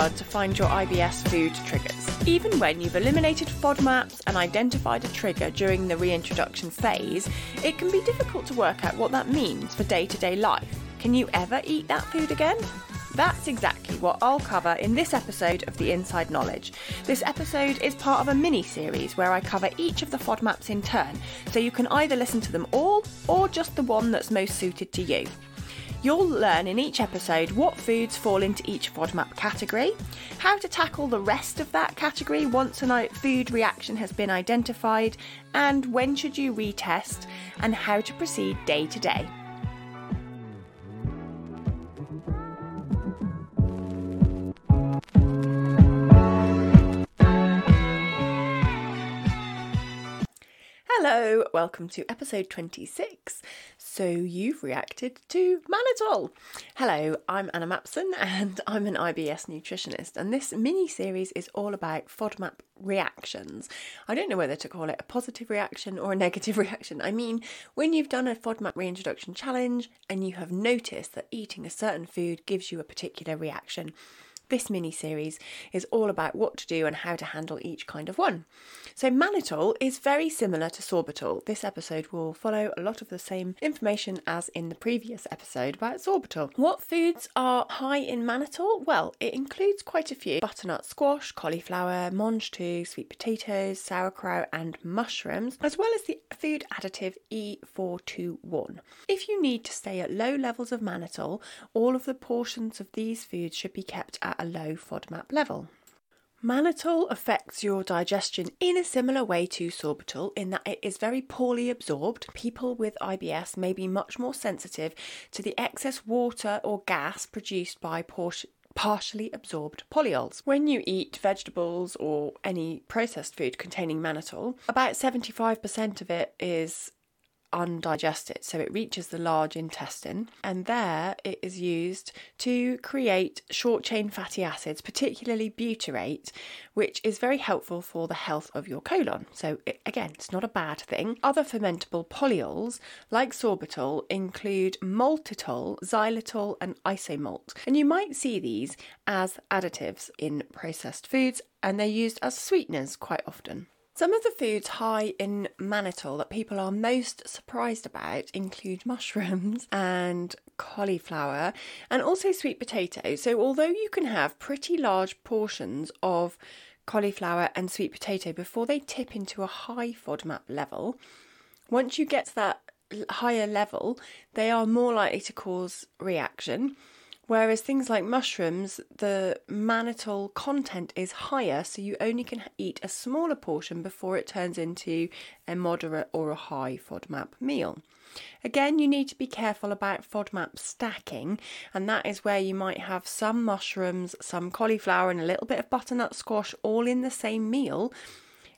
hard to find your IBS food triggers. Even when you've eliminated FODMAPs and identified a trigger during the reintroduction phase, it can be difficult to work out what that means for day to day life. Can you ever eat that food again? That's exactly what I'll cover in this episode of The Inside Knowledge. This episode is part of a mini series where I cover each of the FODMAPs in turn, so you can either listen to them all or just the one that's most suited to you. You'll learn in each episode what foods fall into each FODMAP category, how to tackle the rest of that category once a food reaction has been identified, and when should you retest, and how to proceed day to day. Hello, welcome to episode 26. So, you've reacted to mannitol. Hello, I'm Anna Mapson and I'm an IBS nutritionist, and this mini series is all about FODMAP reactions. I don't know whether to call it a positive reaction or a negative reaction. I mean, when you've done a FODMAP reintroduction challenge and you have noticed that eating a certain food gives you a particular reaction. This mini series is all about what to do and how to handle each kind of one. So, mannitol is very similar to sorbitol. This episode will follow a lot of the same information as in the previous episode about sorbitol. What foods are high in mannitol? Well, it includes quite a few butternut squash, cauliflower, mange tout, sweet potatoes, sauerkraut, and mushrooms, as well as the food additive E421. If you need to stay at low levels of mannitol, all of the portions of these foods should be kept at a low FODMAP level. Mannitol affects your digestion in a similar way to sorbitol in that it is very poorly absorbed. People with IBS may be much more sensitive to the excess water or gas produced by partially absorbed polyols. When you eat vegetables or any processed food containing mannitol, about 75% of it is undigested. So it reaches the large intestine, and there it is used to create short chain fatty acids, particularly butyrate, which is very helpful for the health of your colon. So, it, again, it's not a bad thing. Other fermentable polyols, like sorbitol, include maltitol, xylitol, and isomalt. And you might see these as additives in processed foods, and they're used as sweeteners quite often. Some of the foods high in mannitol that people are most surprised about include mushrooms and cauliflower and also sweet potato. So, although you can have pretty large portions of cauliflower and sweet potato before they tip into a high FODMAP level, once you get to that higher level, they are more likely to cause reaction. Whereas things like mushrooms, the mannitol content is higher, so you only can eat a smaller portion before it turns into a moderate or a high FODMAP meal. Again, you need to be careful about FODMAP stacking, and that is where you might have some mushrooms, some cauliflower, and a little bit of butternut squash all in the same meal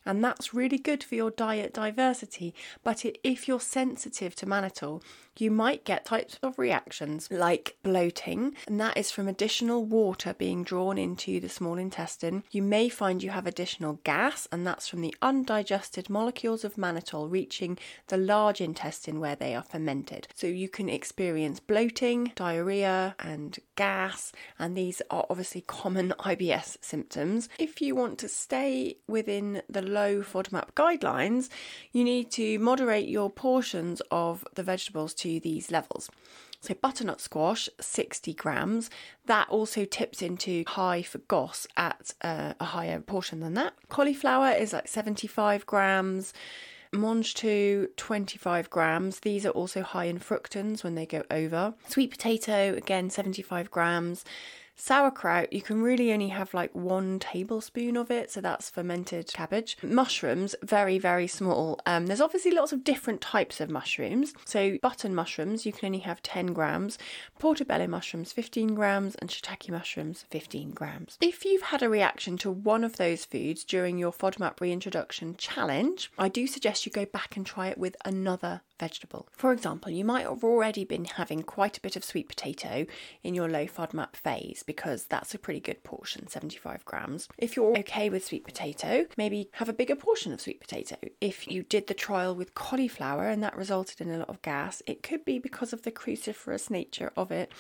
and that's really good for your diet diversity. But if you're sensitive to mannitol, you might get types of reactions like bloating, and that is from additional water being drawn into the small intestine. You may find you have additional gas, and that's from the undigested molecules of mannitol reaching the large intestine where they are fermented. So you can experience bloating, diarrhea, and gas, and these are obviously common IBS symptoms. If you want to stay within the low FODMAP guidelines, you need to moderate your portions of the vegetables to these levels. So, butternut squash, 60 grams. That also tips into high for GOS at uh, a higher portion than that. Cauliflower is like 75 grams. Mange tout, 25 grams. These are also high in fructans when they go over. Sweet potato, again, 75 grams. Sauerkraut, you can really only have like one tablespoon of it, so that's fermented cabbage. Mushrooms, very, very small. Um, there's obviously lots of different types of mushrooms. So, button mushrooms, you can only have 10 grams, portobello mushrooms, 15 grams, and shiitake mushrooms, 15 grams. If you've had a reaction to one of those foods during your FODMAP reintroduction challenge, I do suggest you go back and try it with another vegetable. For example, you might have already been having quite a bit of sweet potato in your low FODMAP phase because that's a pretty good portion, 75 grams. If you're okay with sweet potato, maybe have a bigger portion of sweet potato. If you did the trial with cauliflower and that resulted in a lot of gas, it could be because of the cruciferous nature of it.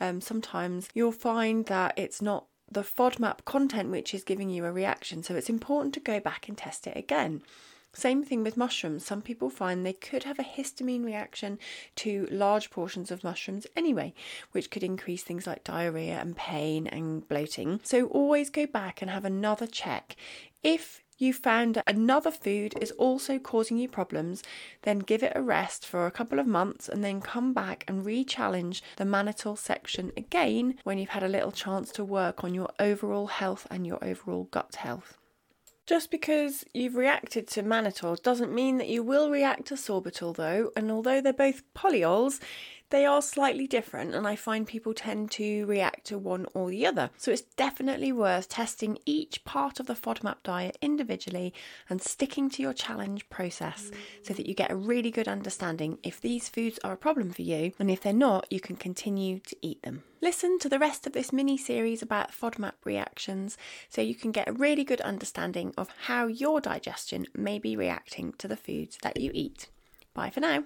Um, sometimes you'll find that it's not the FODMAP content which is giving you a reaction, so it's important to go back and test it again. Same thing with mushrooms. Some people find they could have a histamine reaction to large portions of mushrooms anyway, which could increase things like diarrhea and pain and bloating. So always go back and have another check. If you found another food is also causing you problems, then give it a rest for a couple of months and then come back and re challenge the mannitol section again when you've had a little chance to work on your overall health and your overall gut health. Just because you've reacted to mannitol doesn't mean that you will react to sorbitol, though, and although they're both polyols, they are slightly different, and I find people tend to react to one or the other. So it's definitely worth testing each part of the FODMAP diet individually and sticking to your challenge process so that you get a really good understanding if these foods are a problem for you, and if they're not, you can continue to eat them. Listen to the rest of this mini series about FODMAP reactions so you can get a really good understanding of how your digestion may be reacting to the foods that you eat. Bye for now.